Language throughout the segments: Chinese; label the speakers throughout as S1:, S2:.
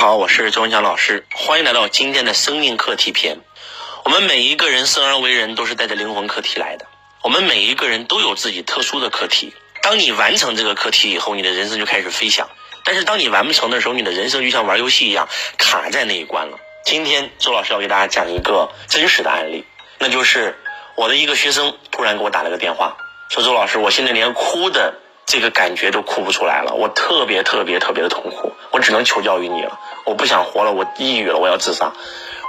S1: 好，我是周文强老师，欢迎来到今天的生命课题篇。我们每一个人生而为人，都是带着灵魂课题来的。我们每一个人都有自己特殊的课题。当你完成这个课题以后，你的人生就开始飞翔。但是当你完不成的时候，你的人生就像玩游戏一样卡在那一关了。今天周老师要给大家讲一个真实的案例，那就是我的一个学生突然给我打了个电话，说周老师，我现在连哭的这个感觉都哭不出来了，我特别特别特别的痛苦，我只能求教于你了。我不想活了，我抑郁了，我要自杀。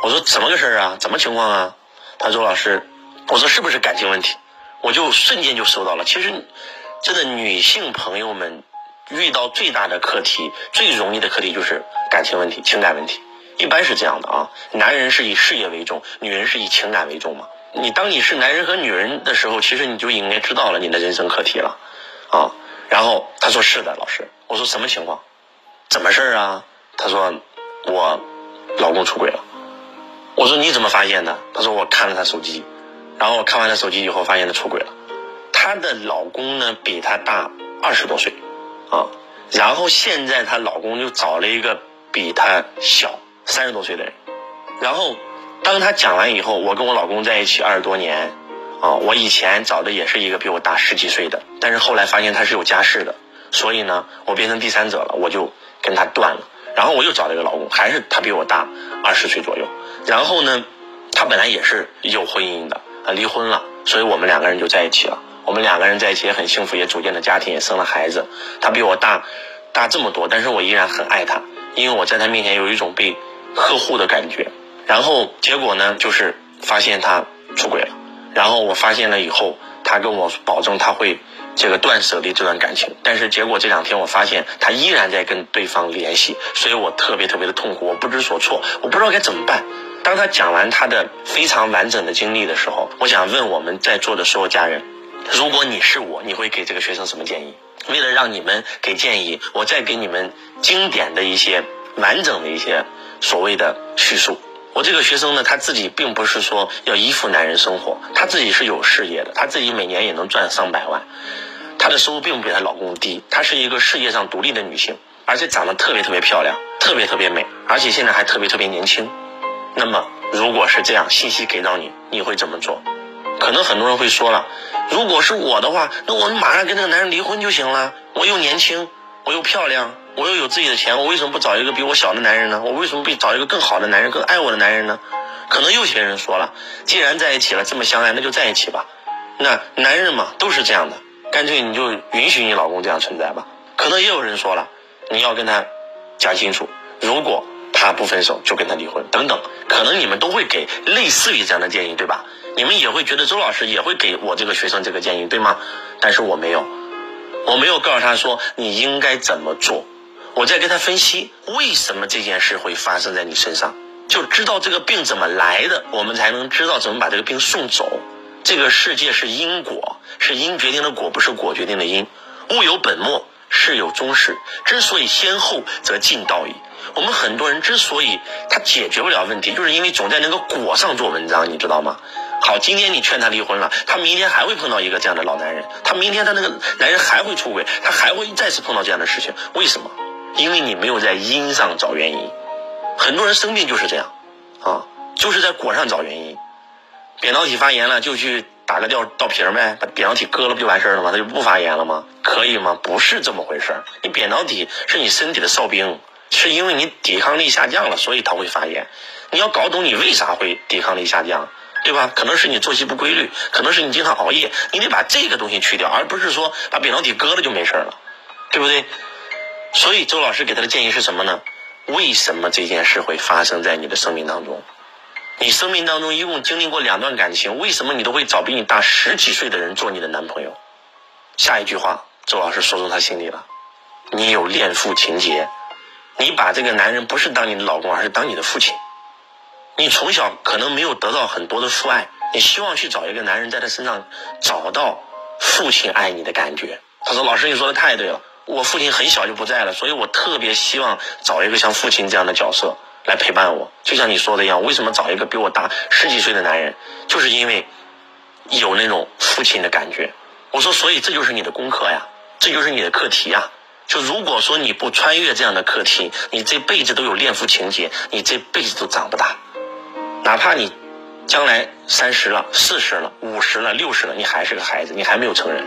S1: 我说怎么个事儿啊？怎么情况啊？他说老师，我说是不是感情问题？我就瞬间就收到了。其实，真的女性朋友们遇到最大的课题、最容易的课题就是感情问题、情感问题，一般是这样的啊。男人是以事业为重，女人是以情感为重嘛。你当你是男人和女人的时候，其实你就应该知道了你的人生课题了啊。然后他说是的，老师。我说什么情况？怎么事儿啊？他说。我老公出轨了，我说你怎么发现的？他说我看了他手机，然后我看完他手机以后发现他出轨了。她的老公呢比她大二十多岁，啊，然后现在她老公就找了一个比她小三十多岁的人。然后当他讲完以后，我跟我老公在一起二十多年，啊，我以前找的也是一个比我大十几岁的，但是后来发现他是有家室的，所以呢，我变成第三者了，我就跟他断了。然后我又找了一个老公，还是他比我大二十岁左右。然后呢，他本来也是有婚姻的，啊，离婚了，所以我们两个人就在一起了。我们两个人在一起也很幸福，也组建了家庭，也生了孩子。他比我大大这么多，但是我依然很爱他，因为我在他面前有一种被呵护的感觉。然后结果呢，就是发现他出轨了。然后我发现了以后，他跟我保证他会。这个断舍离这段感情，但是结果这两天我发现他依然在跟对方联系，所以我特别特别的痛苦，我不知所措，我不知道该怎么办。当他讲完他的非常完整的经历的时候，我想问我们在座的所有家人，如果你是我，你会给这个学生什么建议？为了让你们给建议，我再给你们经典的一些完整的一些所谓的叙述。我这个学生呢，他自己并不是说要依附男人生活，他自己是有事业的，他自己每年也能赚上百万。她的收入并不比她老公低，她是一个事业上独立的女性，而且长得特别特别漂亮，特别特别美，而且现在还特别特别年轻。那么，如果是这样，信息给到你，你会怎么做？可能很多人会说了，如果是我的话，那我马上跟这个男人离婚就行了。我又年轻，我又漂亮，我又有自己的钱，我为什么不找一个比我小的男人呢？我为什么不找一个更好的男人，更爱我的男人呢？可能有些人说了，既然在一起了，这么相爱，那就在一起吧。那男人嘛，都是这样的。干脆你就允许你老公这样存在吧。可能也有人说了，你要跟他讲清楚，如果他不分手，就跟他离婚等等。可能你们都会给类似于这样的建议，对吧？你们也会觉得周老师也会给我这个学生这个建议，对吗？但是我没有，我没有告诉他说你应该怎么做。我在跟他分析为什么这件事会发生在你身上，就知道这个病怎么来的，我们才能知道怎么把这个病送走。这个世界是因果，是因决定的果，不是果决定的因。物有本末，事有终始。之所以先后，则近道矣。我们很多人之所以他解决不了问题，就是因为总在那个果上做文章，你知道吗？好，今天你劝他离婚了，他明天还会碰到一个这样的老男人，他明天他那个男人还会出轨，他还会再次碰到这样的事情。为什么？因为你没有在因上找原因。很多人生病就是这样，啊，就是在果上找原因。扁桃体发炎了，就去打个吊倒瓶儿呗，把扁桃体割了不就完事儿了吗？它就不发炎了吗？可以吗？不是这么回事儿。你扁桃体是你身体的哨兵，是因为你抵抗力下降了，所以它会发炎。你要搞懂你为啥会抵抗力下降，对吧？可能是你作息不规律，可能是你经常熬夜，你得把这个东西去掉，而不是说把扁桃体割了就没事了，对不对？所以周老师给他的建议是什么呢？为什么这件事会发生在你的生命当中？你生命当中一共经历过两段感情，为什么你都会找比你大十几岁的人做你的男朋友？下一句话，周老师说中他心里了。你有恋父情节，你把这个男人不是当你的老公，而是当你的父亲。你从小可能没有得到很多的父爱，你希望去找一个男人，在他身上找到父亲爱你的感觉。他说：“老师，你说的太对了，我父亲很小就不在了，所以我特别希望找一个像父亲这样的角色。”来陪伴我，就像你说的一样，为什么找一个比我大十几岁的男人，就是因为有那种父亲的感觉。我说，所以这就是你的功课呀，这就是你的课题呀。就如果说你不穿越这样的课题，你这辈子都有恋父情节，你这辈子都长不大。哪怕你将来三十了、四十了、五十了、六十了，你还是个孩子，你还没有成人。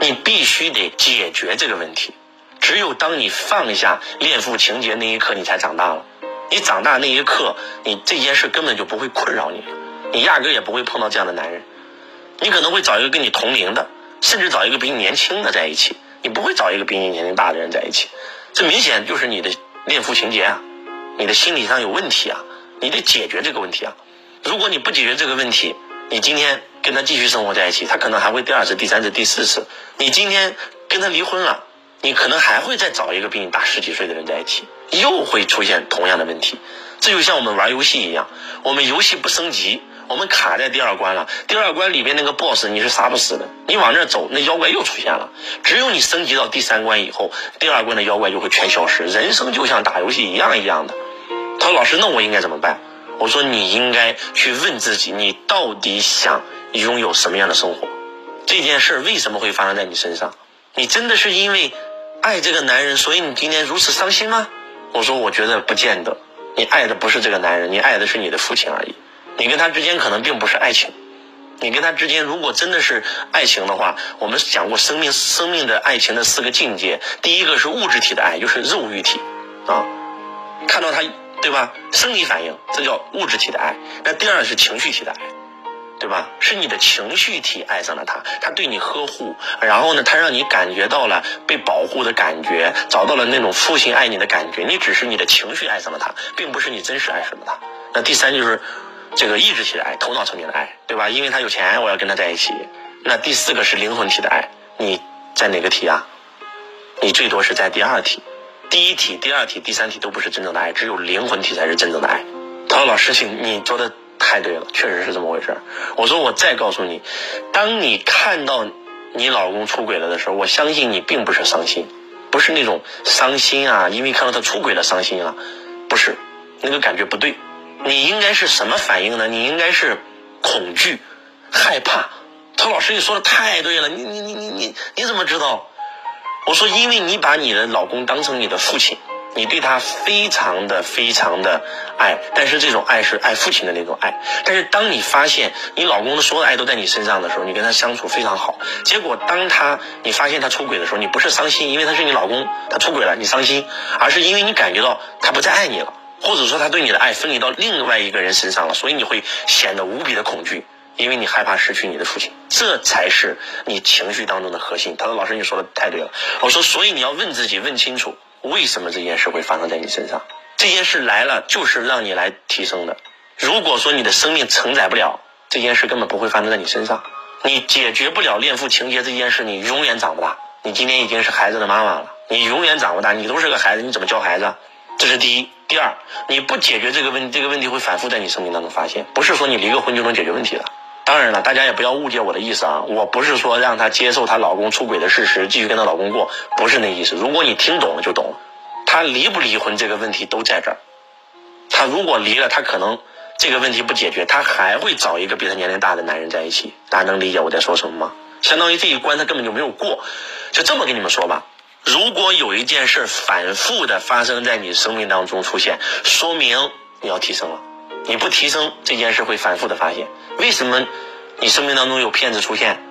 S1: 你必须得解决这个问题。只有当你放下恋父情节那一刻，你才长大了。你长大那一刻，你这件事根本就不会困扰你，你压根也不会碰到这样的男人。你可能会找一个跟你同龄的，甚至找一个比你年轻的在一起。你不会找一个比你年龄大的人在一起，这明显就是你的恋父情节啊，你的心理上有问题啊，你得解决这个问题啊。如果你不解决这个问题，你今天跟他继续生活在一起，他可能还会第二次、第三次、第四次。你今天跟他离婚了，你可能还会再找一个比你大十几岁的人在一起，又会出现同样的问题。这就像我们玩游戏一样，我们游戏不升级。我们卡在第二关了，第二关里边那个 boss 你是杀不死的，你往那走，那妖怪又出现了。只有你升级到第三关以后，第二关的妖怪就会全消失。人生就像打游戏一样一样的。他说：“老师，那我应该怎么办？”我说：“你应该去问自己，你到底想拥有什么样的生活？这件事为什么会发生在你身上？你真的是因为爱这个男人，所以你今天如此伤心吗？”我说：“我觉得不见得，你爱的不是这个男人，你爱的是你的父亲而已。”你跟他之间可能并不是爱情，你跟他之间如果真的是爱情的话，我们讲过生命生命的爱情的四个境界，第一个是物质体的爱，就是肉欲体，啊，看到他对吧？生理反应，这叫物质体的爱。那第二是情绪体的爱，对吧？是你的情绪体爱上了他，他对你呵护，然后呢，他让你感觉到了被保护的感觉，找到了那种父亲爱你的感觉。你只是你的情绪爱上了他，并不是你真实爱上了他。那第三就是。这个意志体的爱，头脑层面的爱，对吧？因为他有钱，我要跟他在一起。那第四个是灵魂体的爱，你在哪个体啊？你最多是在第二体，第一题、第二题、第三题都不是真正的爱，只有灵魂体才是真正的爱。他说：“老师，请你说的太对了，确实是这么回事。”我说：“我再告诉你，当你看到你老公出轨了的时候，我相信你并不是伤心，不是那种伤心啊，因为看到他出轨了伤心啊，不是，那个感觉不对。”你应该是什么反应呢？你应该是恐惧、害怕。他说老师，你说的太对了，你你你你你你怎么知道？我说，因为你把你的老公当成你的父亲，你对他非常的非常的爱，但是这种爱是爱父亲的那种爱。但是当你发现你老公的所有的爱都在你身上的时候，你跟他相处非常好。结果当他你发现他出轨的时候，你不是伤心，因为他是你老公，他出轨了，你伤心，而是因为你感觉到他不再爱你了。或者说他对你的爱分离到另外一个人身上了，所以你会显得无比的恐惧，因为你害怕失去你的父亲，这才是你情绪当中的核心。他说：“老师，你说的太对了。”我说：“所以你要问自己，问清楚为什么这件事会发生在你身上？这件事来了就是让你来提升的。如果说你的生命承载不了这件事，根本不会发生在你身上。你解决不了恋父情节这件事，你永远长不大。你今天已经是孩子的妈妈了，你永远长不大。你都是个孩子，你怎么教孩子？这是第一。”第二，你不解决这个问，这个问题会反复在你生命当中发现。不是说你离个婚就能解决问题的。当然了，大家也不要误解我的意思啊，我不是说让她接受她老公出轨的事实，继续跟她老公过，不是那意思。如果你听懂了就懂了。她离不离婚这个问题都在这儿。她如果离了，她可能这个问题不解决，她还会找一个比她年龄大的男人在一起。大家能理解我在说什么吗？相当于这一关她根本就没有过。就这么跟你们说吧。如果有一件事反复的发生在你生命当中出现，说明你要提升了。你不提升，这件事会反复的发现。为什么你生命当中有骗子出现？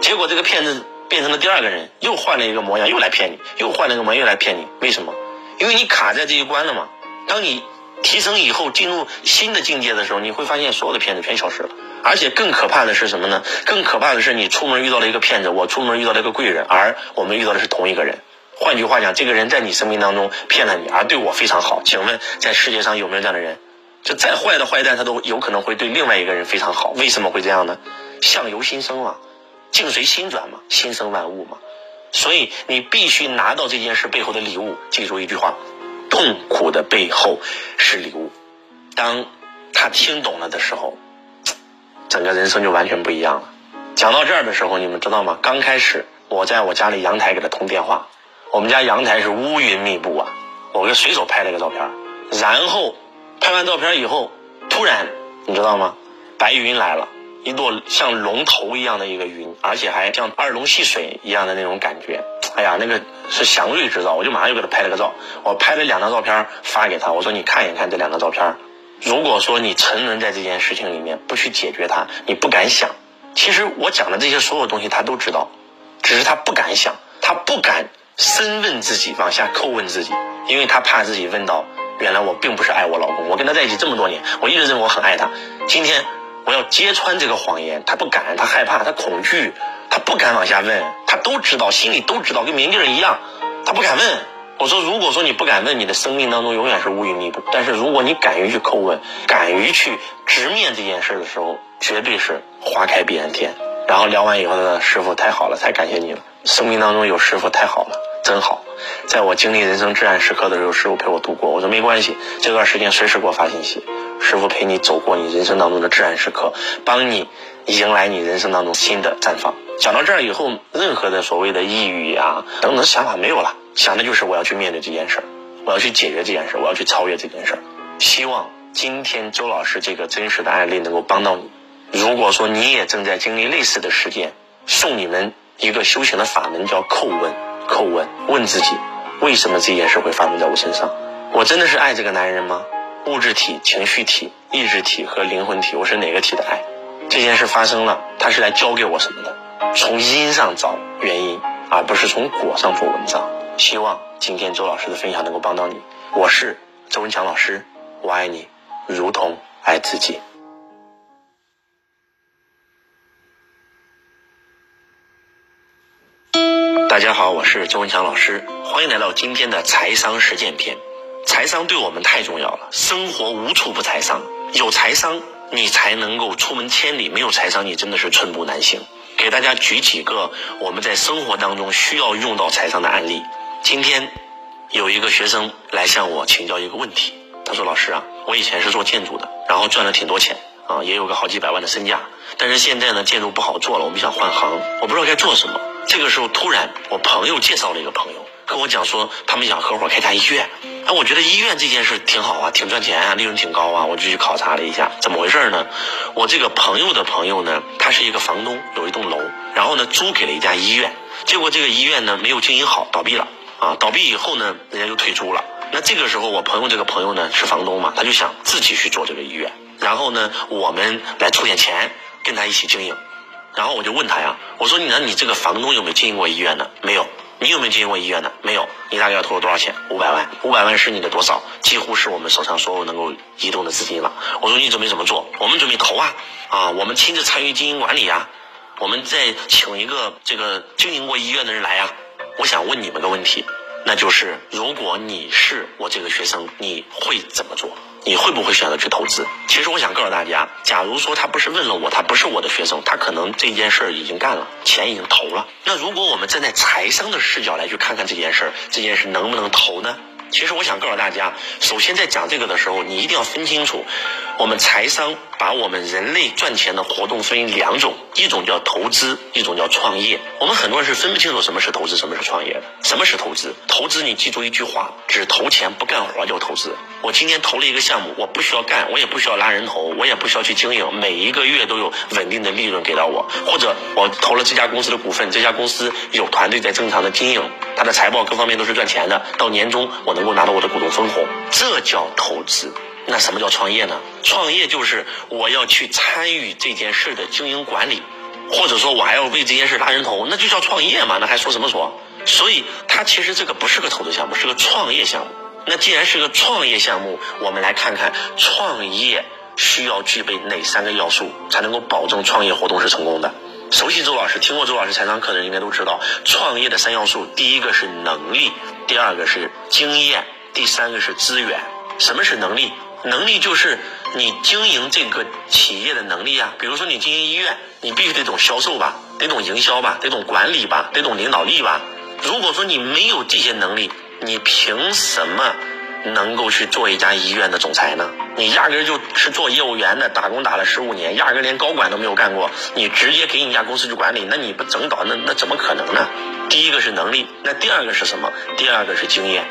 S1: 结果这个骗子变成了第二个人，又换了一个模样，又来骗你，又换了一个模样，又来骗你。为什么？因为你卡在这一关了嘛。当你提升以后，进入新的境界的时候，你会发现所有的骗子全消失了。而且更可怕的是什么呢？更可怕的是你出门遇到了一个骗子，我出门遇到了一个贵人，而我们遇到的是同一个人。换句话讲，这个人在你生命当中骗了你，而对我非常好。请问，在世界上有没有这样的人？就再坏的坏蛋，他都有可能会对另外一个人非常好。为什么会这样呢？相由心生嘛，境随心转嘛，心生万物嘛。所以你必须拿到这件事背后的礼物。记住一句话：痛苦的背后是礼物。当他听懂了的时候，整个人生就完全不一样了。讲到这儿的时候，你们知道吗？刚开始我在我家里阳台给他通电话。我们家阳台是乌云密布啊，我给随手拍了个照片，然后拍完照片以后，突然你知道吗？白云来了，一朵像龙头一样的一个云，而且还像二龙戏水一样的那种感觉，哎呀，那个是祥瑞制造，我就马上又给他拍了个照，我拍了两张照片发给他，我说你看一看这两张照片。如果说你沉沦在这件事情里面不去解决它，你不敢想。其实我讲的这些所有东西他都知道，只是他不敢想，他不敢深问自己，往下叩问自己，因为他怕自己问到，原来我并不是爱我老公，我跟他在一起这么多年，我一直认为我很爱他，今天我要揭穿这个谎言，他不敢，他害怕，他恐惧。他不敢往下问，他都知道，心里都知道，跟明镜儿一样，他不敢问。我说，如果说你不敢问，你的生命当中永远是乌云密布。但是如果你敢于去叩问，敢于去直面这件事的时候，绝对是花开彼岸天。然后聊完以后呢，师傅太好了，太感谢你了，生命当中有师傅太好了，真好。在我经历人生至暗时刻的时候，师傅陪我度过。我说没关系，这段时间随时给我发信息，师傅陪你走过你人生当中的至暗时刻，帮你迎来你人生当中新的绽放。讲到这儿以后，任何的所谓的抑郁呀等等想法没有了，想的就是我要去面对这件事儿，我要去解决这件事儿，我要去超越这件事儿。希望今天周老师这个真实的案例能够帮到你。如果说你也正在经历类似的事件，送你们一个修行的法门，叫叩问。叩问，问自己，为什么这件事会发生在我身上？我真的是爱这个男人吗？物质体、情绪体、意志体和灵魂体，我是哪个体的爱？这件事发生了，他是来教给我什么的？从因上找原因，而不是从果上做文章。希望今天周老师的分享能够帮到你。我是周文强老师，我爱你，如同爱自己。大家好，我是周文强老师，欢迎来到今天的财商实践篇。财商对我们太重要了，生活无处不财商，有财商你才能够出门千里，没有财商你真的是寸步难行。给大家举几个我们在生活当中需要用到财商的案例。今天有一个学生来向我请教一个问题，他说：“老师啊，我以前是做建筑的，然后赚了挺多钱啊，也有个好几百万的身价，但是现在呢，建筑不好做了，我们想换行，我不知道该做什么。”这个时候，突然我朋友介绍了一个朋友跟我讲说，他们想合伙开家医院。哎，我觉得医院这件事挺好啊，挺赚钱啊，利润挺高啊，我就去考察了一下，怎么回事呢？我这个朋友的朋友呢，他是一个房东，有一栋楼，然后呢租给了一家医院，结果这个医院呢没有经营好，倒闭了啊！倒闭以后呢，人家就退租了。那这个时候，我朋友这个朋友呢是房东嘛，他就想自己去做这个医院，然后呢，我们来出点钱跟他一起经营。然后我就问他呀，我说你那你这个房东有没有经营过医院呢？没有。你有没有经营过医院呢？没有。你大概要投入多少钱？五百万。五百万是你的多少？几乎是我们手上所有能够移动的资金了。我说你准备怎么做？我们准备投啊，啊，我们亲自参与经营管理呀，我们再请一个这个经营过医院的人来呀。我想问你们个问题，那就是如果你是我这个学生，你会怎么做？你会不会选择去投资？其实我想告诉大家，假如说他不是问了我，他不是我的学生，他可能这件事儿已经干了，钱已经投了。那如果我们站在财商的视角来去看看这件事儿，这件事能不能投呢？其实我想告诉大家，首先在讲这个的时候，你一定要分清楚，我们财商把我们人类赚钱的活动分两种，一种叫投资，一种叫创业。我们很多人是分不清楚什么是投资，什么是创业的。什么是投资？投资你记住一句话，只投钱不干活叫投资。我今天投了一个项目，我不需要干，我也不需要拉人头，我也不需要去经营，每一个月都有稳定的利润给到我。或者我投了这家公司的股份，这家公司有团队在正常的经营，它的财报各方面都是赚钱的，到年终我能够拿到我的股东分红，这叫投资。那什么叫创业呢？创业就是我要去参与这件事的经营管理，或者说我还要为这件事拉人头，那就叫创业嘛，那还说什么说？所以它其实这个不是个投资项目，是个创业项目。那既然是个创业项目，我们来看看创业需要具备哪三个要素，才能够保证创业活动是成功的。熟悉周老师、听过周老师财商课的人应该都知道，创业的三要素，第一个是能力，第二个是经验，第三个是资源。什么是能力？能力就是你经营这个企业的能力啊。比如说你经营医院，你必须得懂销售吧，得懂营销吧，得懂管理吧，得懂领导力吧。如果说你没有这些能力，你凭什么能够去做一家医院的总裁呢？你压根就是做业务员的，打工打了十五年，压根连高管都没有干过，你直接给你家公司去管理，那你不整倒，那那怎么可能呢？第一个是能力，那第二个是什么？第二个是经验。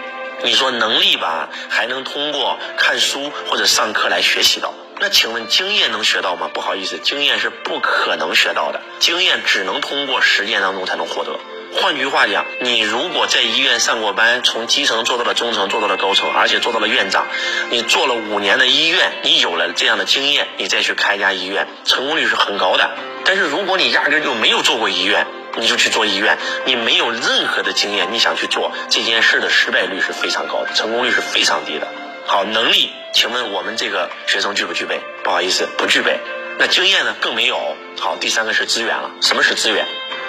S1: 你说能力吧，还能通过看书或者上课来学习到。那请问经验能学到吗？不好意思，经验是不可能学到的，经验只能通过实践当中才能获得。换句话讲，你如果在医院上过班，从基层做到了中层，做到了高层，而且做到了院长，你做了五年的医院，你有了这样的经验，你再去开一家医院，成功率是很高的。但是如果你压根就没有做过医院，你就去做医院，你没有任何的经验，你想去做这件事的失败率是非常高的，成功率是非常低的。好，能力，请问我们这个学生具不具备？不好意思，不具备。那经验呢？更没有。好，第三个是资源了。什么是资源？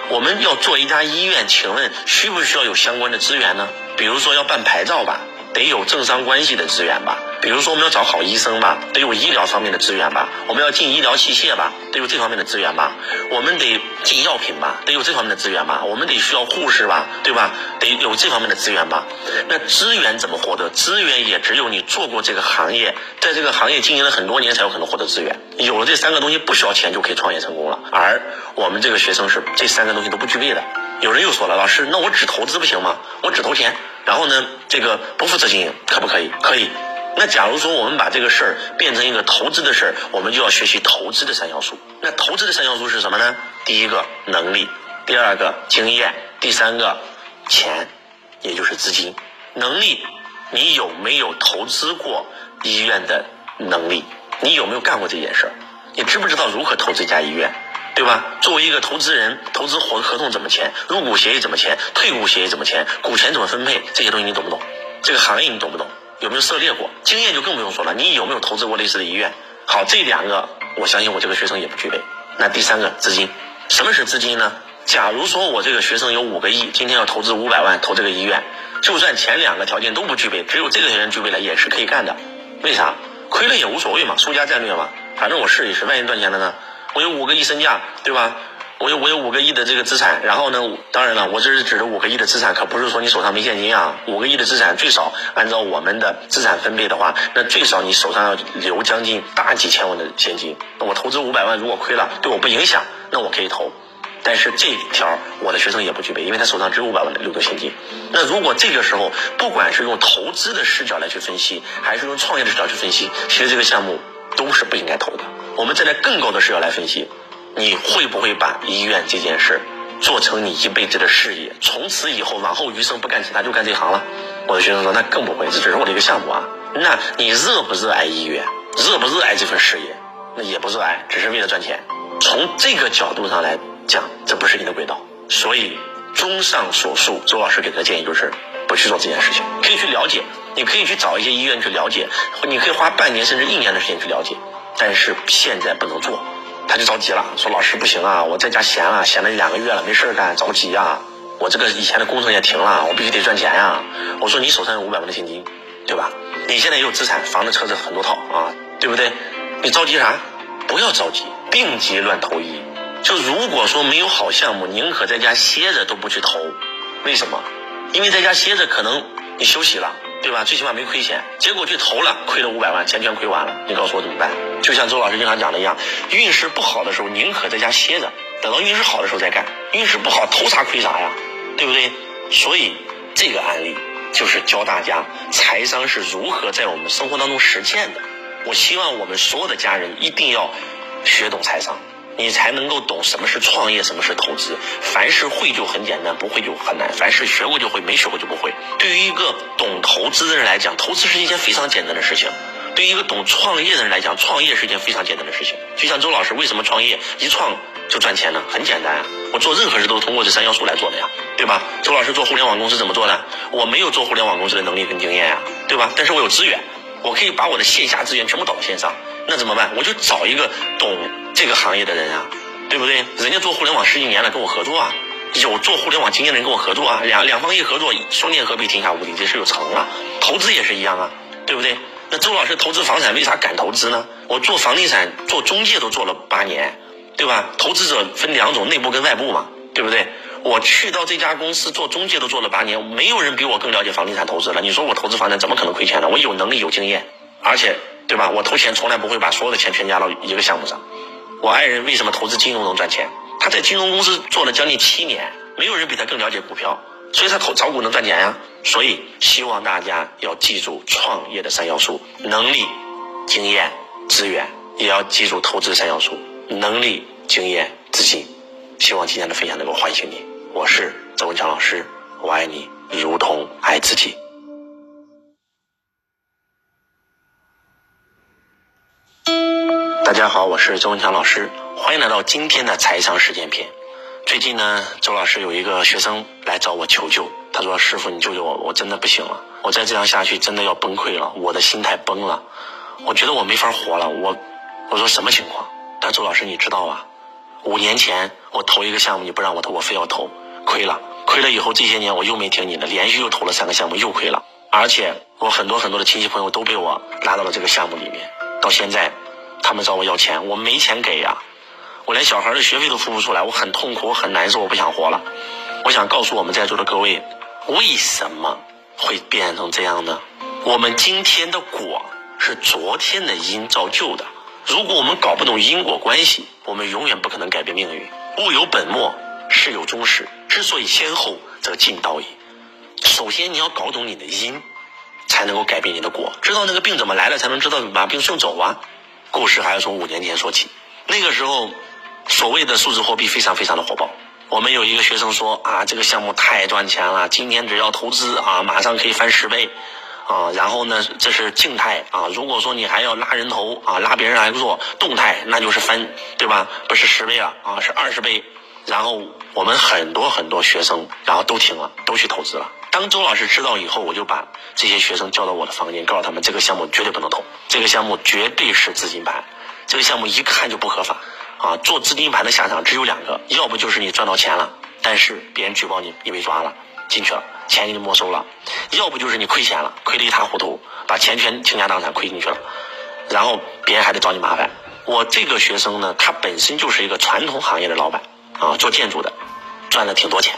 S1: 我们要做一家医院，请问需不需要有相关的资源呢？比如说要办牌照吧。得有政商关系的资源吧，比如说我们要找好医生吧，得有医疗方面的资源吧；我们要进医疗器械吧，得有这方面的资源吧；我们得进药品吧，得有这方面的资源吧；我们得需要护士吧，对吧？得有这方面的资源吧。那资源怎么获得？资源也只有你做过这个行业，在这个行业经营了很多年，才有可能获得资源。有了这三个东西，不需要钱就可以创业成功了。而我们这个学生是这三个东西都不具备的。有人又说了，老师，那我只投资不行吗？我只投钱。然后呢，这个不负责经营可不可以？可以。那假如说我们把这个事儿变成一个投资的事儿，我们就要学习投资的三要素。那投资的三要素是什么呢？第一个能力，第二个经验，第三个钱，也就是资金。能力，你有没有投资过医院的能力？你有没有干过这件事儿？你知不知道如何投资一家医院？对吧？作为一个投资人，投资合合同怎么签？入股协议怎么签？退股协议怎么签？股权怎么分配？这些东西你懂不懂？这个行业你懂不懂？有没有涉猎过？经验就更不用说了。你有没有投资过类似的医院？好，这两个我相信我这个学生也不具备。那第三个资金，什么是资金呢？假如说我这个学生有五个亿，今天要投资五百万投这个医院，就算前两个条件都不具备，只有这个条件具备了也是可以干的。为啥？亏了也无所谓嘛，输家战略嘛，反正我试一试，万一赚钱了呢？我有五个亿身价，对吧？我有我有五个亿的这个资产，然后呢，当然了，我这是指的五个亿的资产，可不是说你手上没现金啊。五个亿的资产最少按照我们的资产分配的话，那最少你手上要留将近大几千万的现金。那我投资五百万，如果亏了，对我不影响，那我可以投。但是这一条我的学生也不具备，因为他手上只有五百万的流动现金。那如果这个时候，不管是用投资的视角来去分析，还是用创业的视角去分析，其实这个项目都是不应该投的。我们站在更高的视角来分析，你会不会把医院这件事做成你一辈子的事业？从此以后往后余生不干其他就干这行了？我的学生说那更不会，这只是我的一个项目啊。那你热不热爱医院？热不热爱这份事业？那也不热爱，只是为了赚钱。从这个角度上来讲，这不是你的轨道。所以，综上所述，周老师给的建议就是不去做这件事情。可以去了解，你可以去找一些医院去了解，你可以花半年甚至一年的时间去了解。但是现在不能做，他就着急了，说老师不行啊，我在家闲了，闲了两个月了，没事干，着急呀，我这个以前的工程也停了，我必须得赚钱呀。我说你手上有五百万的现金，对吧？你现在也有资产，房子、车子很多套啊，对不对？你着急啥？不要着急，病急乱投医。就如果说没有好项目，宁可在家歇着都不去投。为什么？因为在家歇着可能你休息了。对吧？最起码没亏钱，结果去投了，亏了五百万，钱全亏完了。你告诉我怎么办？就像周老师经常讲的一样，运势不好的时候，宁可在家歇着，等到运势好的时候再干。运势不好，投啥亏啥呀，对不对？所以这个案例就是教大家财商是如何在我们生活当中实践的。我希望我们所有的家人一定要学懂财商。你才能够懂什么是创业，什么是投资。凡是会就很简单，不会就很难。凡是学过就会，没学过就不会。对于一个懂投资的人来讲，投资是一件非常简单的事情；对于一个懂创业的人来讲，创业是一件非常简单的事情。就像周老师为什么创业一创就赚钱呢？很简单啊，我做任何事都是通过这三要素来做的呀，对吧？周老师做互联网公司怎么做的？我没有做互联网公司的能力跟经验呀，对吧？但是我有资源，我可以把我的线下资源全部导到线上。那怎么办？我就找一个懂。这个行业的人啊，对不对？人家做互联网十几年了，跟我合作啊，有做互联网经验的人跟我合作啊，两两方一合作，双剑合璧，天下无敌，这事就成了。投资也是一样啊，对不对？那周老师投资房产为啥敢投资呢？我做房地产做中介都做了八年，对吧？投资者分两种，内部跟外部嘛，对不对？我去到这家公司做中介都做了八年，没有人比我更了解房地产投资了。你说我投资房产怎么可能亏钱呢？我有能力有经验，而且对吧？我投钱从来不会把所有的钱全加到一个项目上。我爱人为什么投资金融能赚钱？他在金融公司做了将近七年，没有人比他更了解股票，所以他投炒股能赚钱呀。所以希望大家要记住创业的三要素：能力、经验、资源，也要记住投资三要素：能力、经验、资金。希望今天的分享能够唤醒你。我是周文强老师，我爱你，如同爱自己。大家好，我是周文强老师，欢迎来到今天的财商实践篇。最近呢，周老师有一个学生来找我求救，他说：“师傅，你救救我，我真的不行了，我再这样下去真的要崩溃了，我的心态崩了，我觉得我没法活了。”我我说什么情况？他：“周老师，你知道啊？五年前我投一个项目，你不让我投，我非要投，亏了，亏了以后这些年我又没听你的，连续又投了三个项目，又亏了，而且我很多很多的亲戚朋友都被我拉到了这个项目里面，到现在他们找我要钱，我没钱给呀。”我连小孩的学费都付不出来，我很痛苦，我很难受，我不想活了。我想告诉我们在座的各位，为什么会变成这样呢？我们今天的果是昨天的因造就的。如果我们搞不懂因果关系，我们永远不可能改变命运。物有本末，事有终始。之所以先后，则近道矣。首先你要搞懂你的因，才能够改变你的果。知道那个病怎么来了，才能知道把病送走啊。故事还要从五年前说起，那个时候。所谓的数字货币非常非常的火爆。我们有一个学生说啊，这个项目太赚钱了，今天只要投资啊，马上可以翻十倍，啊，然后呢，这是静态啊。如果说你还要拉人头啊，拉别人来做动态，那就是翻，对吧？不是十倍了啊，是二十倍。然后我们很多很多学生，然后都停了，都去投资了。当周老师知道以后，我就把这些学生叫到我的房间，告诉他们这个项目绝对不能投，这个项目绝对是资金盘，这个项目一看就不合法。啊，做资金盘的下场只有两个，要不就是你赚到钱了，但是别人举报你，你被抓了，进去了，钱给你没收了；要不就是你亏钱了，亏得一塌糊涂，把钱全倾家荡产亏进去了，然后别人还得找你麻烦。我这个学生呢，他本身就是一个传统行业的老板，啊，做建筑的，赚了挺多钱。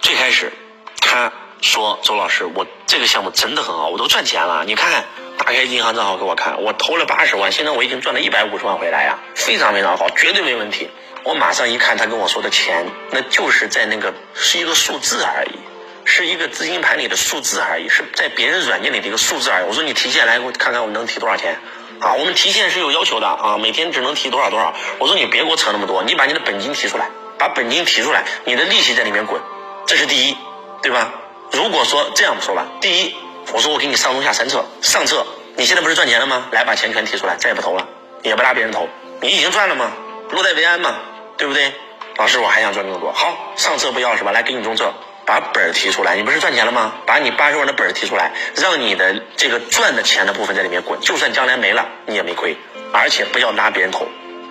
S1: 最开始，他说：“周老师，我这个项目真的很好，我都赚钱了，你看。”打开银行账号给我看，我投了八十万，现在我已经赚了一百五十万回来呀，非常非常好，绝对没问题。我马上一看他跟我说的钱，那就是在那个是一个数字而已，是一个资金盘里的数字而已，是在别人软件里的一个数字而已。我说你提现来给我看看，我能提多少钱？啊，我们提现是有要求的啊，每天只能提多少多少。我说你别给我扯那么多，你把你的本金提出来，把本金提出来，你的利息在里面滚，这是第一，对吧？如果说这样说吧，第一，我说我给你上中下三策，上策。你现在不是赚钱了吗？来，把钱全提出来，再也不投了，也不拉别人投，你已经赚了吗？落袋为安嘛，对不对？老师，我还想赚更多。好，上策不要是吧？来，给你中策，把本儿提出来。你不是赚钱了吗？把你八十万的本儿提出来，让你的这个赚的钱的部分在里面滚，就算将来没了，你也没亏。而且不要拉别人投，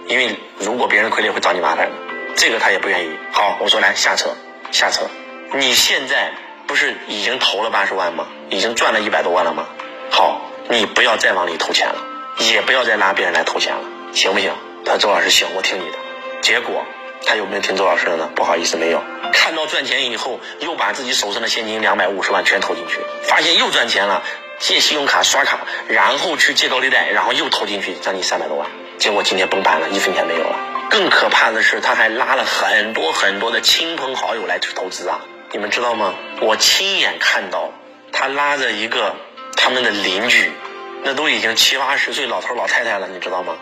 S1: 因为如果别人亏了会找你麻烦的。这个他也不愿意。好，我说来下策，下策。你现在不是已经投了八十万吗？已经赚了一百多万了吗？好。你不要再往里投钱了，也不要再拉别人来投钱了，行不行？他说周老师行，我听你的。结果他有没有听周老师的呢？不好意思，没有。看到赚钱以后，又把自己手上的现金两百五十万全投进去，发现又赚钱了，借信用卡刷卡，然后去借高利贷，然后又投进去将近三百多万。结果今天崩盘了，一分钱没有了。更可怕的是，他还拉了很多很多的亲朋好友来去投资啊！你们知道吗？我亲眼看到他拉着一个。他们的邻居，那都已经七八十岁老头老太太了，你知道吗？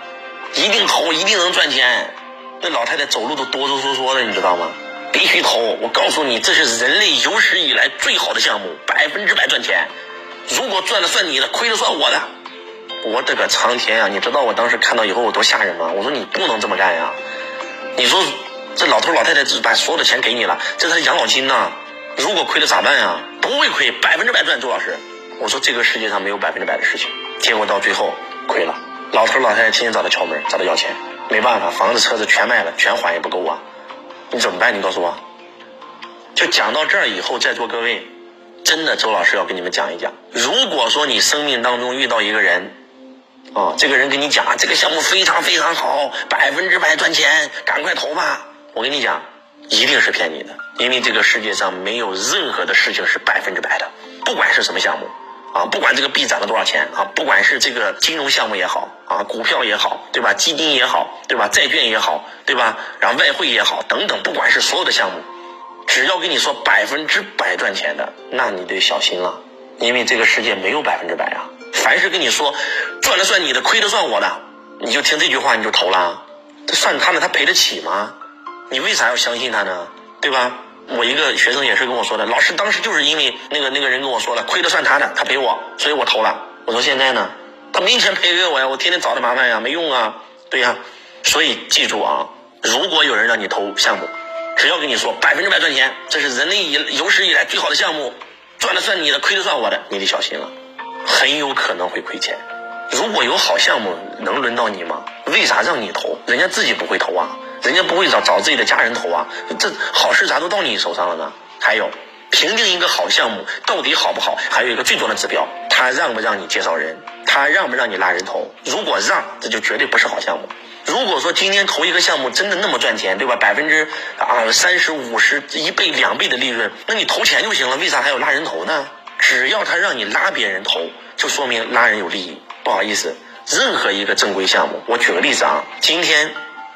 S1: 一定投，一定能赚钱。那老太太走路都哆哆嗦嗦的，你知道吗？必须投！我告诉你，这是人类有史以来最好的项目，百分之百赚钱。如果赚了算你的，亏了算我的。我的个苍天啊！你知道我当时看到以后我多吓人吗？我说你不能这么干呀！你说这老头老太太把所有的钱给你了，这是他的养老金呐。如果亏了咋办呀？不会亏，百分之百赚，周老师。我说这个世界上没有百分之百的事情，结果到最后亏了。老头老太太天天找他敲门，找他要钱，没办法，房子车子全卖了，全还也不够啊。你怎么办？你告诉我。就讲到这儿以后，在座各位，真的，周老师要跟你们讲一讲。如果说你生命当中遇到一个人，啊，这个人跟你讲这个项目非常非常好，百分之百赚钱，赶快投吧。我跟你讲，一定是骗你的，因为这个世界上没有任何的事情是百分之百的，不管是什么项目。啊，不管这个币涨了多少钱啊，不管是这个金融项目也好啊，股票也好，对吧？基金也好，对吧？债券也好，对吧？然后外汇也好，等等，不管是所有的项目，只要跟你说百分之百赚钱的，那你得小心了，因为这个世界没有百分之百啊。凡是跟你说赚了算你的，亏了算我的，你就听这句话你就投了，这算他的，他赔得起吗？你为啥要相信他呢？对吧？我一个学生也是跟我说的，老师当时就是因为那个那个人跟我说了，亏的算他的，他赔我，所以我投了。我说现在呢，他明天赔给我呀，我天天找他麻烦呀，没用啊，对呀。所以记住啊，如果有人让你投项目，只要跟你说百分之百赚钱，这是人类以有史以来最好的项目，赚的算你的，亏的算我的，你得小心了，很有可能会亏钱。如果有好项目，能轮到你吗？为啥让你投？人家自己不会投啊，人家不会找找自己的家人投啊，这好事咋都到你手上了呢？还有，评定一个好项目到底好不好，还有一个最重要的指标，他让不让你介绍人，他让不让你拉人头？如果让，这就绝对不是好项目。如果说今天投一个项目真的那么赚钱，对吧？百分之啊三十五十一倍两倍的利润，那你投钱就行了，为啥还要拉人头呢？只要他让你拉别人投，就说明拉人有利益。不好意思，任何一个正规项目，我举个例子啊，今天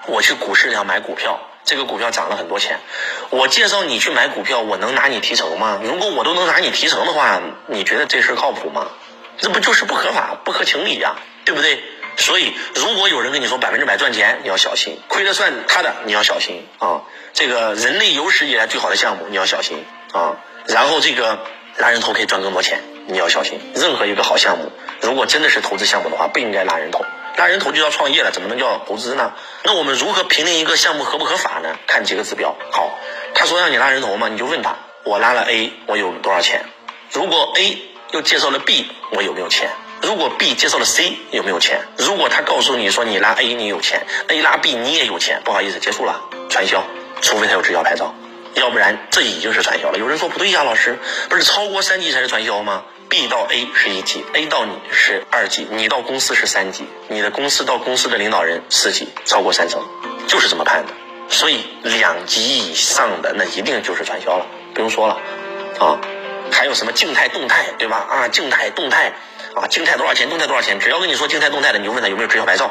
S1: 我去股市上买股票，这个股票涨了很多钱，我介绍你去买股票，我能拿你提成吗？如果我都能拿你提成的话，你觉得这事靠谱吗？这不就是不合法、不合情理呀，对不对？所以，如果有人跟你说百分之百赚钱，你要小心，亏了算他的，你要小心啊。这个人类有史以来最好的项目，你要小心啊。然后这个拉人头可以赚更多钱，你要小心。任何一个好项目，如果真的是投资项目的话，不应该拉人头，拉人头就要创业了，怎么能叫投资呢？那我们如何评定一个项目合不合法呢？看几个指标。好，他说让你拉人头嘛，你就问他，我拉了 A，我有多少钱？如果 A 又介绍了 B，我有没有钱？如果 B 介绍了 C，有没有钱？如果他告诉你说你拉 A 你有钱，A 拉 B 你也有钱，不好意思，结束了，传销。除非他有直销牌照，要不然这已经是传销了。有人说不对呀，老师，不是超过三级才是传销吗？B 到 A 是一级，A 到你是二级，你到公司是三级，你的公司到公司的领导人四级，超过三层，就是这么判的。所以两级以上的那一定就是传销了，不用说了，啊，还有什么静态动态，对吧？啊，静态动态。啊，静态多少钱？动态多少钱？只要跟你说静态动态的，你就问他有没有直销牌照，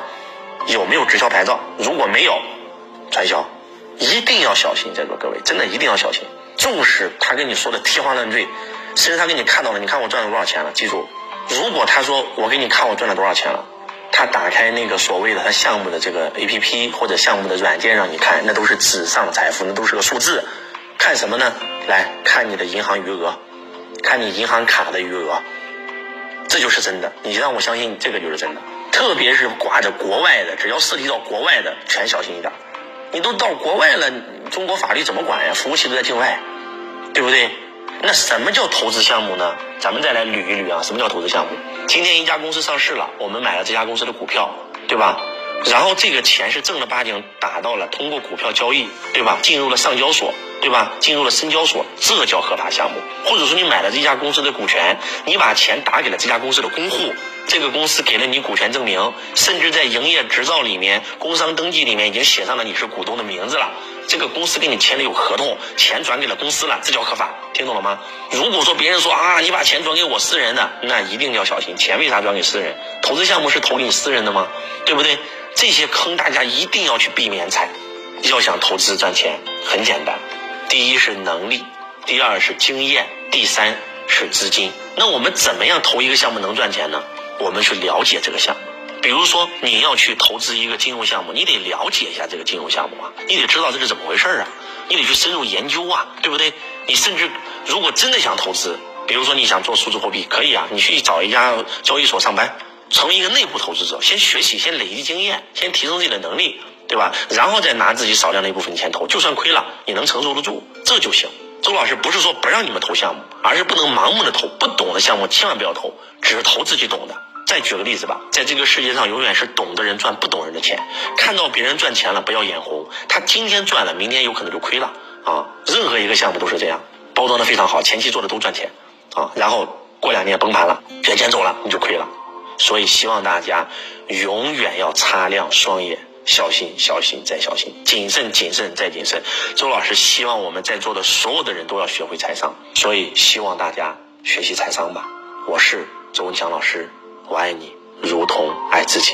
S1: 有没有直销牌照？如果没有，传销，一定要小心，在座各位，真的一定要小心。纵使他跟你说的天花乱坠，甚至他给你看到了，你看我赚了多少钱了？记住，如果他说我给你看我赚了多少钱了，他打开那个所谓的他项目的这个 A P P 或者项目的软件让你看，那都是纸上财富，那都是个数字。看什么呢？来看你的银行余额，看你银行卡的余额。这就是真的，你让我相信这个就是真的。特别是挂着国外的，只要涉及到国外的，全小心一点。你都到国外了，中国法律怎么管呀？服务器都在境外，对不对？那什么叫投资项目呢？咱们再来捋一捋啊，什么叫投资项目？今天一家公司上市了，我们买了这家公司的股票，对吧？然后这个钱是正儿八经打到了，通过股票交易，对吧？进入了上交所。对吧？进入了深交所，这叫合法项目。或者说你买了这家公司的股权，你把钱打给了这家公司的公户，这个公司给了你股权证明，甚至在营业执照里面、工商登记里面已经写上了你是股东的名字了。这个公司跟你签的有合同，钱转给了公司了，这叫合法。听懂了吗？如果说别人说啊，你把钱转给我私人的，那一定要小心。钱为啥转给私人？投资项目是投给你私人的吗？对不对？这些坑大家一定要去避免踩。要想投资赚钱，很简单。第一是能力，第二是经验，第三是资金。那我们怎么样投一个项目能赚钱呢？我们去了解这个项目。比如说你要去投资一个金融项目，你得了解一下这个金融项目啊，你得知道这是怎么回事啊，你得去深入研究啊，对不对？你甚至如果真的想投资，比如说你想做数字货币，可以啊，你去找一家交易所上班，成为一个内部投资者，先学习，先累积经验，先提升自己的能力。对吧？然后再拿自己少量的一部分钱投，就算亏了，你能承受得住，这就行。周老师不是说不让你们投项目，而是不能盲目的投，不懂的项目千万不要投，只投自己懂的。再举个例子吧，在这个世界上，永远是懂的人赚不懂人的钱。看到别人赚钱了，不要眼红，他今天赚了，明天有可能就亏了啊。任何一个项目都是这样，包装的非常好，前期做的都赚钱啊，然后过两年崩盘了，卷钱走了，你就亏了。所以希望大家永远要擦亮双眼。小心，小心，再小心，谨慎，谨慎，再谨慎。周老师希望我们在座的所有的人都要学会财商，所以希望大家学习财商吧。我是周文强老师，我爱你如同爱自己。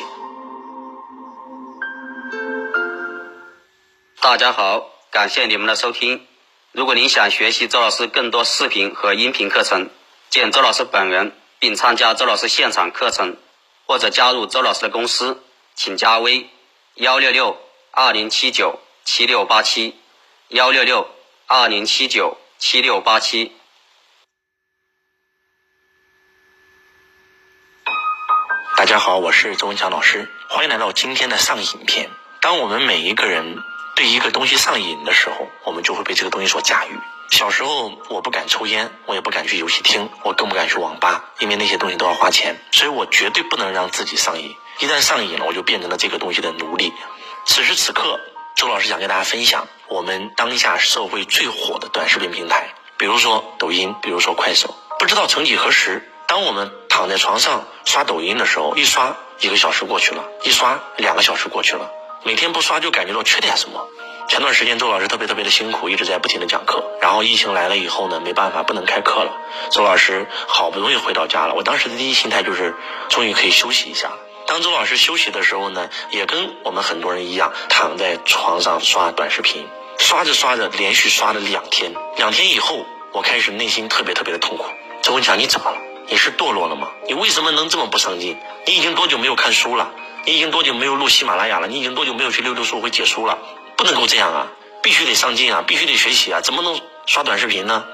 S2: 大家好，感谢你们的收听。如果您想学习周老师更多视频和音频课程，见周老师本人，并参加周老师现场课程，或者加入周老师的公司，请加微。幺六六二零七九七六八七，幺六六。二零七九七六八七。
S1: 大家好，我是周文强老师，欢迎来到今天的上瘾篇。当我们每一个人对一个东西上瘾的时候，我们就会被这个东西所驾驭。小时候我不敢抽烟，我也不敢去游戏厅，我更不敢去网吧，因为那些东西都要花钱，所以我绝对不能让自己上瘾。一旦上瘾了，我就变成了这个东西的奴隶。此时此刻，周老师想跟大家分享我们当下社会最火的短视频平台，比如说抖音，比如说快手。不知道曾几何时，当我们躺在床上刷抖音的时候，一刷一个小时过去了，一刷两个小时过去了。每天不刷就感觉到缺点什么。前段时间周老师特别特别的辛苦，一直在不停的讲课。然后疫情来了以后呢，没办法不能开课了。周老师好不容易回到家了，我当时的第一心态就是终于可以休息一下。当周老师休息的时候呢，也跟我们很多人一样，躺在床上刷短视频，刷着刷着，连续刷了两天。两天以后，我开始内心特别特别的痛苦。周文强，你怎么了？你是堕落了吗？你为什么能这么不上进？你已经多久没有看书了？你已经多久没有录喜马拉雅了？你已经多久没有去溜溜书会解书了？不能够这样啊！必须得上进啊！必须得学习啊！怎么能刷短视频呢？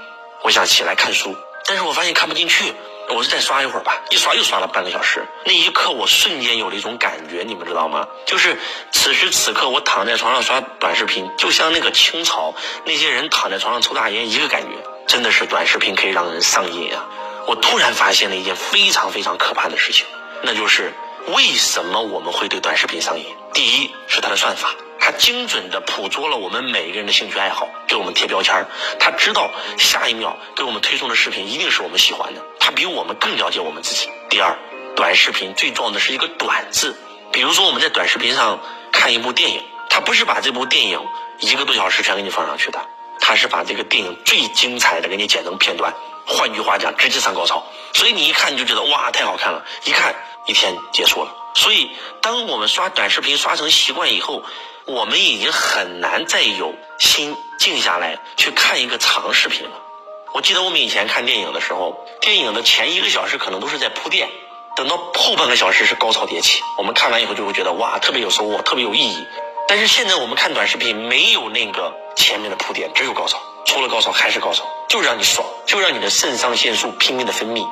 S1: 我想起来看书，但是我发现看不进去。我是再刷一会儿吧，一刷又刷了半个小时。那一刻，我瞬间有了一种感觉，你们知道吗？就是此时此刻，我躺在床上刷短视频，就像那个清朝那些人躺在床上抽大烟一个感觉。真的是短视频可以让人上瘾啊！我突然发现了一件非常非常可怕的事情，那就是为什么我们会对短视频上瘾？第一是它的算法，它精准的捕捉了我们每一个人的兴趣爱好，给我们贴标签儿。它知道下一秒给我们推送的视频一定是我们喜欢的，它比我们更了解我们自己。第二，短视频最重要的是一个“短”字，比如说我们在短视频上看一部电影，它不是把这部电影一个多小时全给你放上去的。他是把这个电影最精彩的给你剪成片段，换句话讲，直接上高潮。所以你一看你就觉得哇，太好看了，一看一天结束了。所以，当我们刷短视频刷成习惯以后，我们已经很难再有心静下来去看一个长视频了。我记得我们以前看电影的时候，电影的前一个小时可能都是在铺垫，等到后半个小时是高潮迭起。我们看完以后就会觉得哇，特别有收获，特别有意义。但是现在我们看短视频没有那个前面的铺垫，只有高潮，除了高潮还是高潮，就让你爽，就让你的肾上腺素拼命的分泌，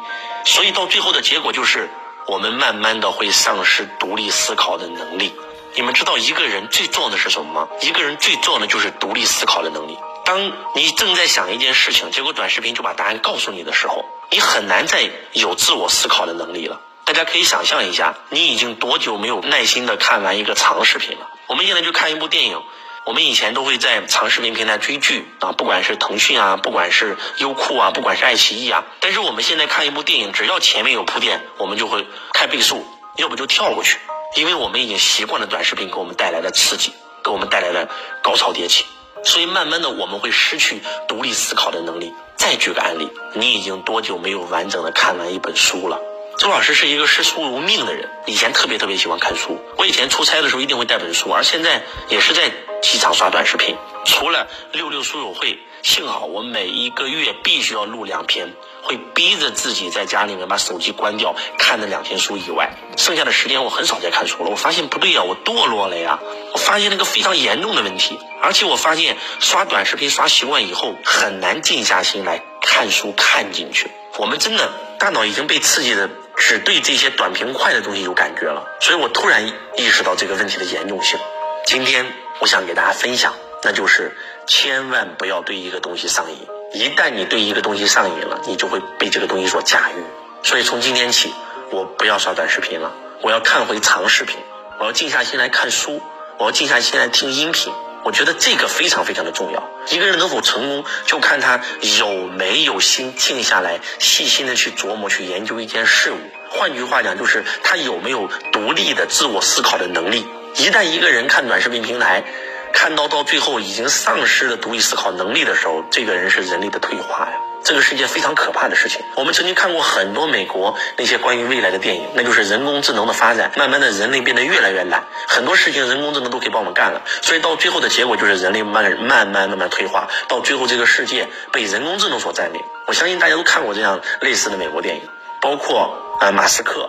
S1: 所以到最后的结果就是，我们慢慢的会丧失独立思考的能力。你们知道一个人最重要的是什么吗？一个人最重要的就是独立思考的能力。当你正在想一件事情，结果短视频就把答案告诉你的时候，你很难再有自我思考的能力了。大家可以想象一下，你已经多久没有耐心的看完一个长视频了？我们现在就看一部电影，我们以前都会在长视频平台追剧啊，不管是腾讯啊，不管是优酷啊，不管是爱奇艺啊。但是我们现在看一部电影，只要前面有铺垫，我们就会开倍速，要不就跳过去，因为我们已经习惯了短视频给我们带来的刺激，给我们带来的高潮迭起，所以慢慢的我们会失去独立思考的能力。再举个案例，你已经多久没有完整的看完一本书了？周老师是一个视书如命的人，以前特别特别喜欢看书。我以前出差的时候一定会带本书，而现在也是在机场刷短视频。除了六六书友会，幸好我每一个月必须要录两篇，会逼着自己在家里面把手机关掉看那两天书以外，剩下的时间我很少再看书了。我发现不对呀，我堕落了呀！我发现了一个非常严重的问题，而且我发现刷短视频刷习惯以后，很难静下心来看书看进去。我们真的大脑已经被刺激的。只对这些短平快的东西有感觉了，所以我突然意识到这个问题的严重性。今天我想给大家分享，那就是千万不要对一个东西上瘾。一旦你对一个东西上瘾了，你就会被这个东西所驾驭。所以从今天起，我不要刷短视频了，我要看回长视频，我要静下心来看书，我要静下心来听音频。我觉得这个非常非常的重要。一个人能否成功，就看他有没有心静下来，细心的去琢磨、去研究一件事物。换句话讲，就是他有没有独立的自我思考的能力。一旦一个人看短视频平台，看到到最后已经丧失了独立思考能力的时候，这个人是人类的退化呀。这个是一件非常可怕的事情。我们曾经看过很多美国那些关于未来的电影，那就是人工智能的发展，慢慢的人类变得越来越懒，很多事情人工智能都可以帮我们干了。所以到最后的结果就是人类慢慢慢慢慢退化，到最后这个世界被人工智能所占领。我相信大家都看过这样类似的美国电影，包括呃马斯克，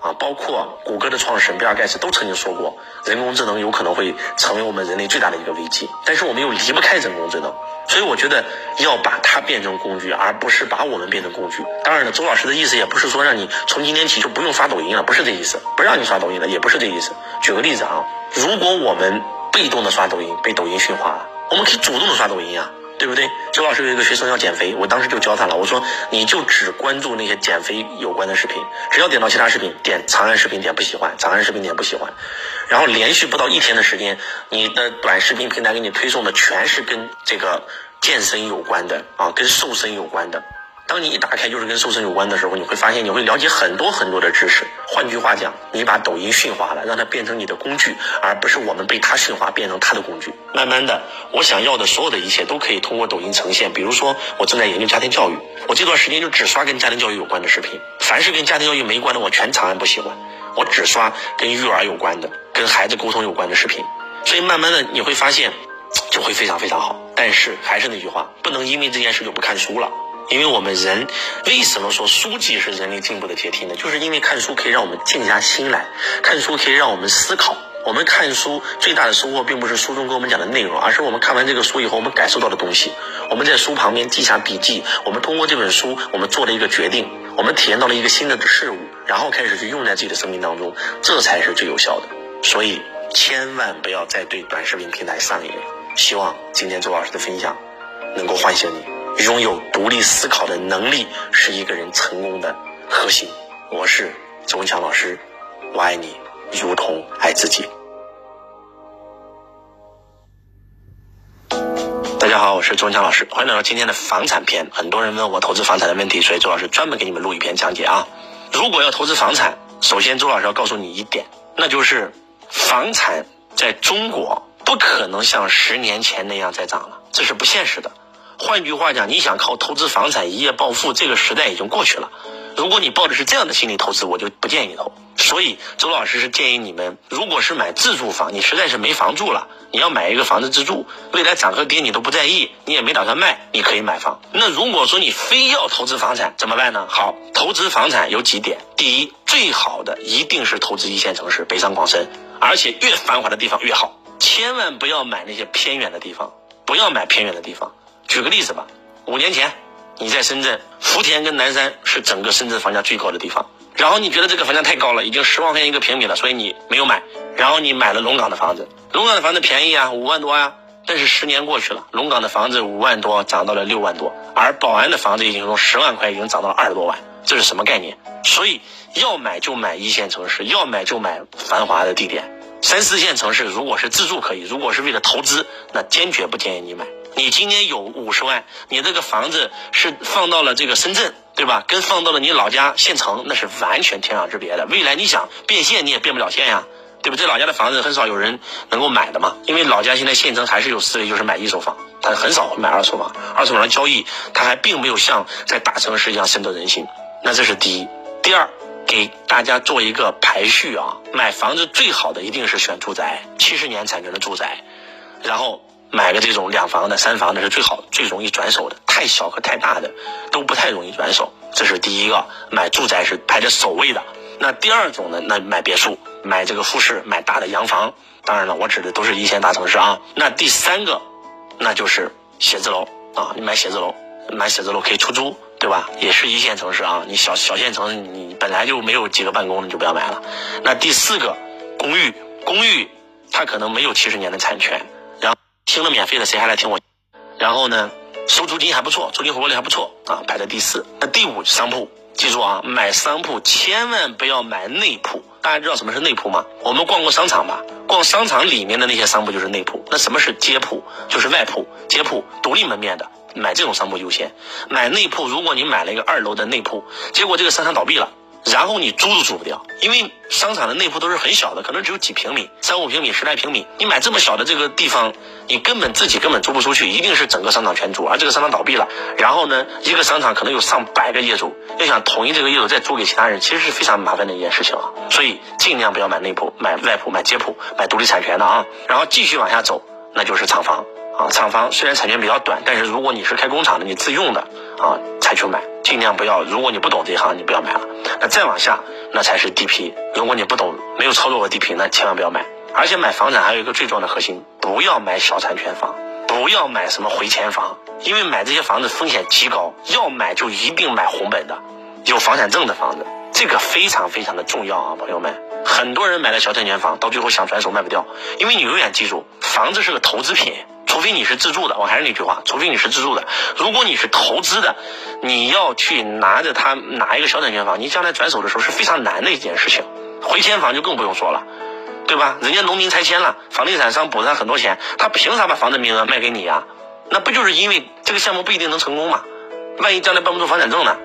S1: 啊，包括谷歌的创始人比尔盖茨都曾经说过，人工智能有可能会成为我们人类最大的一个危机。但是我们又离不开人工智能，所以我觉得要把它变成工具，而不是把我们变成工具。当然了，周老师的意思也不是说让你从今天起就不用刷抖音了，不是这意思；不让你刷抖音了，也不是这意思。举个例子啊，如果我们被动的刷抖音，被抖音驯化了，我们可以主动的刷抖音啊。对不对？周老师有一个学生要减肥，我当时就教他了。我说，你就只关注那些减肥有关的视频，只要点到其他视频，点长按视频点不喜欢，长按视频点不喜欢，然后连续不到一天的时间，你的短视频平台给你推送的全是跟这个健身有关的啊，跟瘦身有关的。当你一打开就是跟瘦身有关的时候，你会发现你会了解很多很多的知识。换句话讲，你把抖音驯化了，让它变成你的工具，而不是我们被它驯化变成它的工具。慢慢的，我想要的所有的一切都可以通过抖音呈现。比如说，我正在研究家庭教育，我这段时间就只刷跟家庭教育有关的视频，凡是跟家庭教育没关的，我全长按不喜欢。我只刷跟育儿有关的、跟孩子沟通有关的视频。所以慢慢的你会发现，就会非常非常好。但是还是那句话，不能因为这件事就不看书了。因为我们人为什么说书籍是人类进步的阶梯呢？就是因为看书可以让我们静下心来，看书可以让我们思考。我们看书最大的收获，并不是书中跟我们讲的内容，而是我们看完这个书以后，我们感受到的东西。我们在书旁边记下笔记，我们通过这本书，我们做了一个决定，我们体验到了一个新的事物，然后开始去用在自己的生命当中，这才是最有效的。所以，千万不要再对短视频平台上瘾。希望今天周老师的分享能够唤醒你。拥有独立思考的能力是一个人成功的核心。我是周文强老师，我爱你，如同爱自己。大家好，我是周文强老师，欢迎来到今天的房产篇。很多人问我投资房产的问题，所以周老师专门给你们录一篇讲解啊。如果要投资房产，首先周老师要告诉你一点，那就是房产在中国不可能像十年前那样再涨了，这是不现实的。换句话讲，你想靠投资房产一夜暴富，这个时代已经过去了。如果你抱的是这样的心理投资，我就不建议投。所以，周老师是建议你们，如果是买自住房，你实在是没房住了，你要买一个房子自住，未来涨和跌你都不在意，你也没打算卖，你可以买房。那如果说你非要投资房产，怎么办呢？好，投资房产有几点：第一，最好的一定是投资一线城市，北上广深，而且越繁华的地方越好，千万不要买那些偏远的地方，不要买偏远的地方。举个例子吧，五年前你在深圳，福田跟南山是整个深圳房价最高的地方，然后你觉得这个房价太高了，已经十万块钱一个平米了，所以你没有买，然后你买了龙岗的房子，龙岗的房子便宜啊，五万多啊，但是十年过去了，龙岗的房子五万多涨到了六万多，而宝安的房子已经从十万块已经涨到了二十多万，这是什么概念？所以要买就买一线城市，要买就买繁华的地点，三四线城市如果是自住可以，如果是为了投资，那坚决不建议你买。你今年有五十万，你这个房子是放到了这个深圳，对吧？跟放到了你老家县城，那是完全天壤之别的。未来你想变现，你也变不了现呀，对不？这老家的房子很少有人能够买的嘛，因为老家现在县城还是有思维，就是买一手房，他很少买二手房。二手房交易，它还并没有像在大城市一样深得人心。那这是第一。第二，给大家做一个排序啊，买房子最好的一定是选住宅，七十年产权的住宅，然后。买个这种两房的、三房的是最好、最容易转手的。太小和太大的都不太容易转手，这是第一个。买住宅是排在首位的。那第二种呢？那买别墅、买这个复式、买大的洋房。当然了，我指的都是一线大城市啊。那第三个，那就是写字楼啊。你买写字楼，买写字楼可以出租，对吧？也是一线城市啊。你小小县城，你本来就没有几个办公，你就不要买了。那第四个，公寓，公寓它可能没有七十年的产权。听了免费的，谁还来听我？然后呢，收租金还不错，租金回报率还不错啊，排在第四。那第五商铺，记住啊，买商铺千万不要买内铺。大家知道什么是内铺吗？我们逛过商场吧？逛商场里面的那些商铺就是内铺。那什么是街铺？就是外铺、街铺、独立门面的，买这种商铺优先。买内铺，如果你买了一个二楼的内铺，结果这个商场倒闭了。然后你租都租不掉，因为商场的内部都是很小的，可能只有几平米，三五平米、十来平米。你买这么小的这个地方，你根本自己根本租不出去，一定是整个商场全租。而这个商场倒闭了，然后呢，一个商场可能有上百个业主，要想统一这个业主再租给其他人，其实是非常麻烦的一件事情啊。所以尽量不要买内铺，买外铺、买街铺、买独立产权的啊。然后继续往下走，那就是厂房啊。厂房虽然产权比较短，但是如果你是开工厂的，你自用的啊，才去买。尽量不要。如果你不懂这一行，你不要买了。那再往下，那才是地皮。如果你不懂，没有操作过地皮，那千万不要买。而且买房产还有一个最重要的核心，不要买小产权房，不要买什么回迁房，因为买这些房子风险极高。要买就一定买红本的，有房产证的房子，这个非常非常的重要啊，朋友们。很多人买了小产权房，到最后想转手卖不掉，因为你永远记住，房子是个投资品。除非你是自住的，我还是那句话，除非你是自住的。如果你是投资的，你要去拿着它拿一个小产权房，你将来转手的时候是非常难的一件事情。回迁房就更不用说了，对吧？人家农民拆迁了，房地产商补他很多钱，他凭啥把房子名额卖给你呀？那不就是因为这个项目不一定能成功吗？万一将来办不出房产证呢，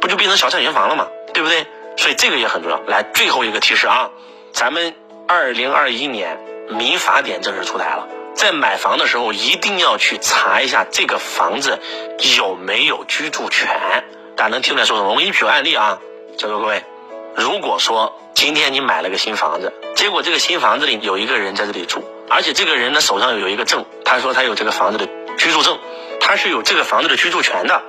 S1: 不就变成小产权房了吗？对不对？所以这个也很重要。来，最后一个提示啊，咱们二零二一年民法典正式出台了。在买房的时候，一定要去查一下这个房子有没有居住权。大家能听出来说什么？我给你举个案例啊，在座各位，如果说今天你买了个新房子，结果这个新房子里有一个人在这里住，而且这个人呢手上有一个证，他说他有这个房子的居住证，他是有这个房子的居住权的。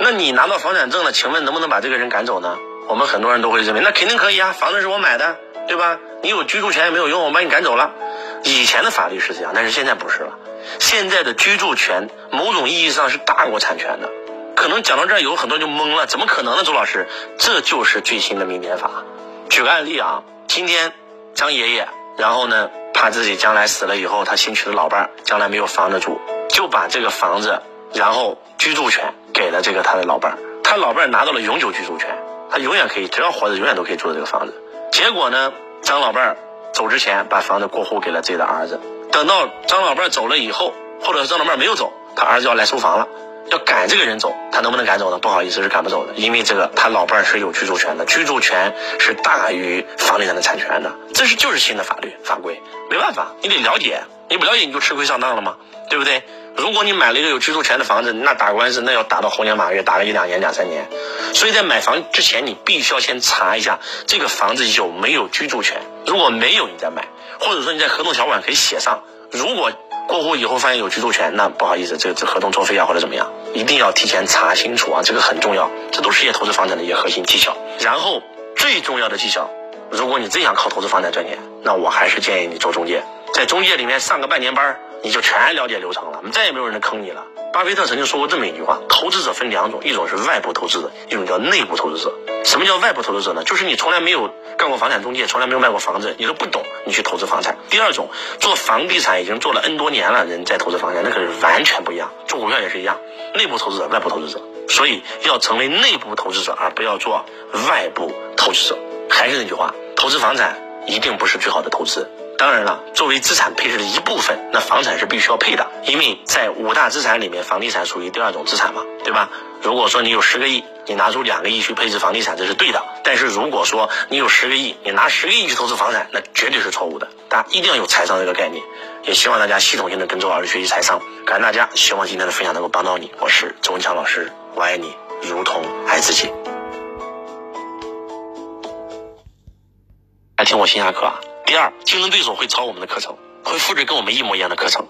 S1: 那你拿到房产证了，请问能不能把这个人赶走呢？我们很多人都会认为，那肯定可以啊，房子是我买的，对吧？你有居住权也没有用，我把你赶走了。以前的法律是这样，但是现在不是了。现在的居住权某种意义上是大过产权的。可能讲到这儿，有很多人就懵了，怎么可能呢？周老师，这就是最新的民典法。举个案例啊，今天张爷爷，然后呢，怕自己将来死了以后，他新娶的老伴儿将来没有房子住，就把这个房子，然后居住权给了这个他的老伴儿。他老伴儿拿到了永久居住权，他永远可以，只要活着，永远都可以住这个房子。结果呢，张老伴儿。走之前把房子过户给了自己的儿子，等到张老伴走了以后，或者是张老伴没有走，他儿子要来收房了，要赶这个人走，他能不能赶走呢？不好意思，是赶不走的，因为这个他老伴是有居住权的，居住权是大于房地产的产权的，这是就是新的法律法规，没办法，你得了解，你不了解你就吃亏上当了吗？对不对？如果你买了一个有居住权的房子，那打官司那要打到猴年马月，打了一两年两三年。所以在买房之前，你必须要先查一下这个房子有没有居住权。如果没有，你再买，或者说你在合同条款可以写上。如果过户以后发现有居住权，那不好意思，这个这合同作废啊或者怎么样，一定要提前查清楚啊，这个很重要。这都是一些投资房产的一些核心技巧。然后最重要的技巧，如果你真想靠投资房产赚钱，那我还是建议你做中介，在中介里面上个半年班儿。你就全了解流程了，再也没有人坑你了。巴菲特曾经说过这么一句话：投资者分两种，一种是外部投资者，一种叫内部投资者。什么叫外部投资者呢？就是你从来没有干过房产中介，从来没有卖过房子，你都不懂，你去投资房产。第二种，做房地产已经做了 N 多年了，人在投资房产，那可是完全不一样。做股票也是一样，内部投资者、外部投资者。所以要成为内部投资者，而不要做外部投资者。还是那句话，投资房产一定不是最好的投资。当然了，作为资产配置的一部分，那房产是必须要配的，因为在五大资产里面，房地产属于第二种资产嘛，对吧？如果说你有十个亿，你拿出两个亿去配置房地产，这是对的。但是如果说你有十个亿，你拿十个亿去投资房产，那绝对是错误的。大家一定要有财商这个概念，也希望大家系统性的跟周老师学习财商。感谢大家，希望今天的分享能够帮到你。我是周文强老师，我爱你如同爱自己。来听我线下课啊。第二，竞争对手会抄我们的课程，会复制跟我们一模一样的课程，